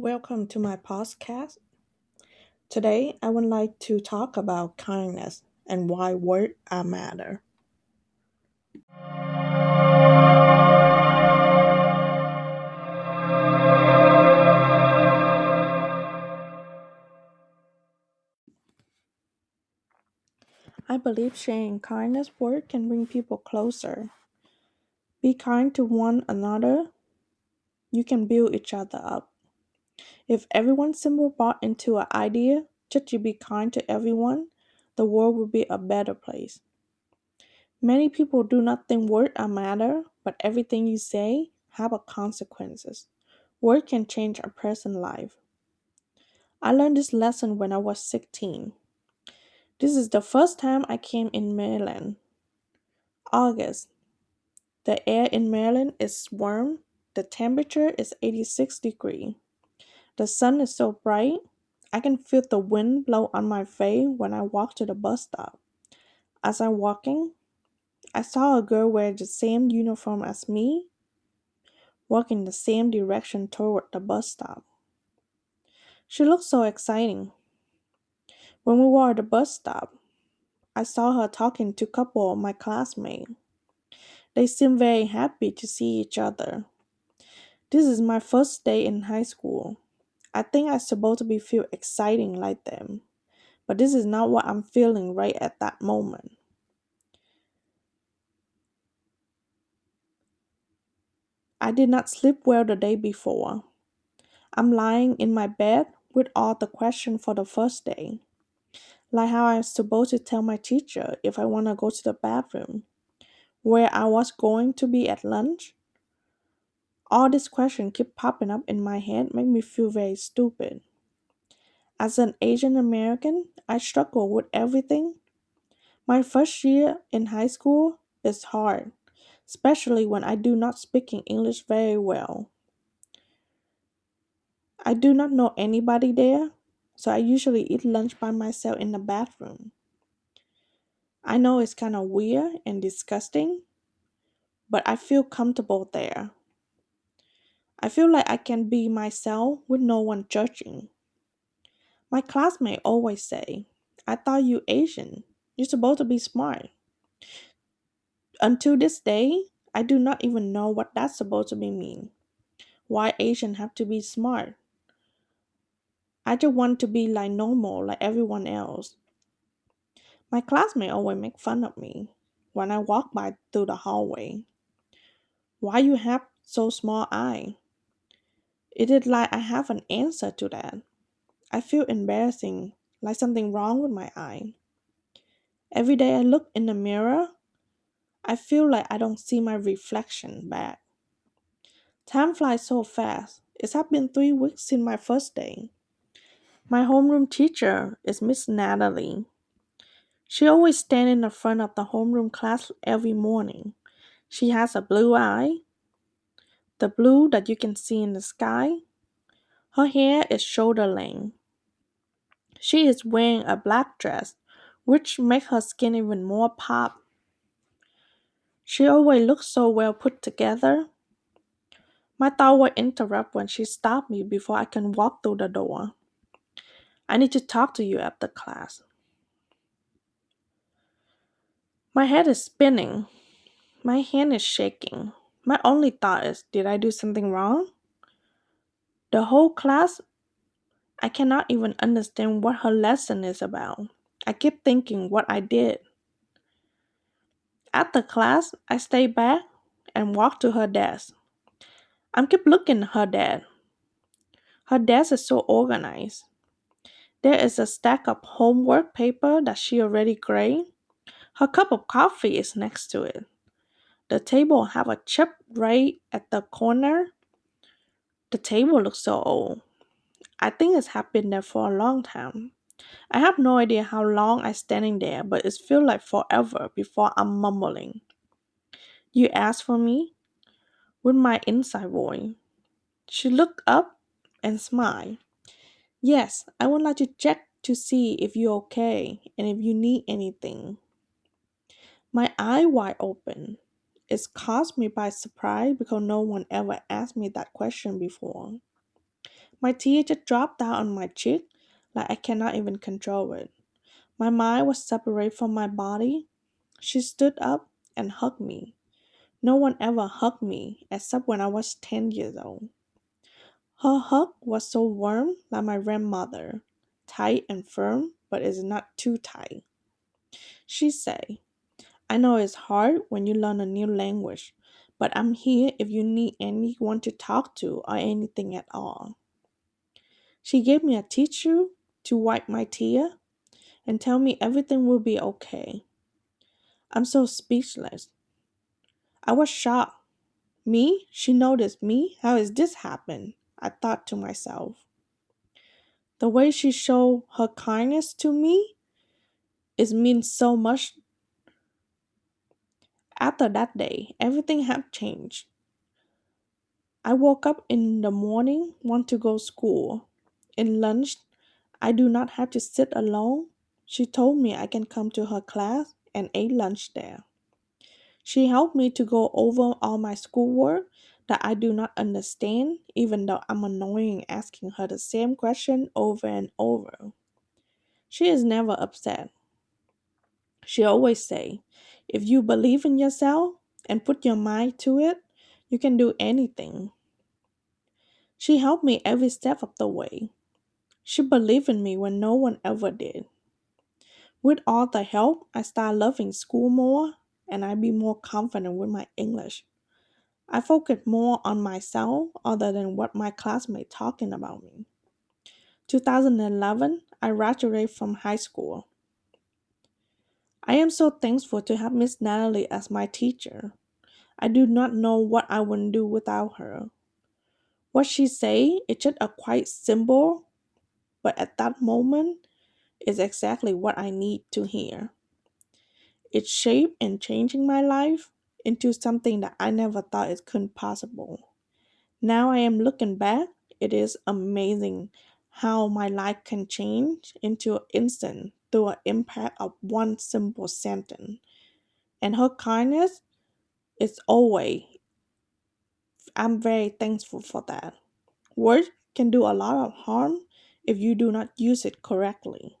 Welcome to my podcast. Today, I would like to talk about kindness and why words matter. I believe sharing kindness word can bring people closer. Be kind to one another. You can build each other up. If everyone simply bought into an idea just to be kind to everyone, the world would be a better place. Many people do not think words are matter, but everything you say have a consequences. Word can change a person's life. I learned this lesson when I was 16. This is the first time I came in Maryland. August. The air in Maryland is warm. The temperature is 86 degree. The sun is so bright. I can feel the wind blow on my face when I walk to the bus stop. As I'm walking, I saw a girl wear the same uniform as me, walking the same direction toward the bus stop. She looked so exciting. When we were at the bus stop, I saw her talking to a couple of my classmates. They seemed very happy to see each other. This is my first day in high school. I think I'm supposed to be feel exciting like them, but this is not what I'm feeling right at that moment. I did not sleep well the day before. I'm lying in my bed with all the questions for the first day. Like how I'm supposed to tell my teacher if I want to go to the bathroom, where I was going to be at lunch. All these questions keep popping up in my head, make me feel very stupid. As an Asian American, I struggle with everything. My first year in high school is hard, especially when I do not speak English very well. I do not know anybody there, so I usually eat lunch by myself in the bathroom. I know it's kind of weird and disgusting, but I feel comfortable there. I feel like I can be myself with no one judging. My classmate always say, I thought you Asian. You're supposed to be smart. Until this day, I do not even know what that's supposed to be mean. Why Asian have to be smart? I just want to be like normal like everyone else. My classmate always make fun of me when I walk by through the hallway. Why you have so small eye? It is like I have an answer to that. I feel embarrassing, like something wrong with my eye. Every day I look in the mirror, I feel like I don't see my reflection back. Time flies so fast. It has been three weeks since my first day. My homeroom teacher is Miss Natalie. She always stands in the front of the homeroom class every morning. She has a blue eye, the blue that you can see in the sky. Her hair is shoulder length. She is wearing a black dress, which makes her skin even more pop. She always looks so well put together. My thought will interrupt when she stopped me before I can walk through the door. I need to talk to you after class. My head is spinning. My hand is shaking. My only thought is, did I do something wrong? The whole class, I cannot even understand what her lesson is about. I keep thinking what I did. After class, I stay back and walk to her desk. I'm keep looking at her desk. Her desk is so organized. There is a stack of homework paper that she already graded. Her cup of coffee is next to it. The table have a chip right at the corner. The table looks so old. I think it's have been there for a long time. I have no idea how long I standing there, but it feels like forever before I'm mumbling. You ask for me? With my inside voice. She looked up and smiled. Yes, I would like to check to see if you're okay and if you need anything. My eye wide open. It's caught me by surprise because no one ever asked me that question before. My tear just dropped down on my cheek like I cannot even control it. My mind was separate from my body. She stood up and hugged me. No one ever hugged me except when I was 10 years old. Her hug was so warm like my grandmother, tight and firm, but is not too tight. She said, I know it's hard when you learn a new language, but I'm here if you need anyone to talk to or anything at all. She gave me a tissue to wipe my tear and tell me everything will be okay. I'm so speechless. I was shocked. Me? She noticed me? How has this happened? I thought to myself. The way she showed her kindness to me it means so much. After that day, everything had changed. I woke up in the morning, want to go school. In lunch, I do not have to sit alone. She told me I can come to her class and ate lunch there. She helped me to go over all my schoolwork that I do not understand, even though I'm annoying asking her the same question over and over. She is never upset. She always say, if you believe in yourself and put your mind to it, you can do anything. She helped me every step of the way. She believed in me when no one ever did. With all the help, I started loving school more and I be more confident with my English. I focused more on myself other than what my classmates talking about me. 2011, I graduated from high school. I am so thankful to have Miss Natalie as my teacher. I do not know what I would do without her. What she say is just a quiet symbol, but at that moment is exactly what I need to hear. It shaped and changing my life into something that I never thought it could possible. Now I am looking back, it is amazing how my life can change into an instant through an impact of one simple sentence. And her kindness is always I'm very thankful for that. Words can do a lot of harm if you do not use it correctly.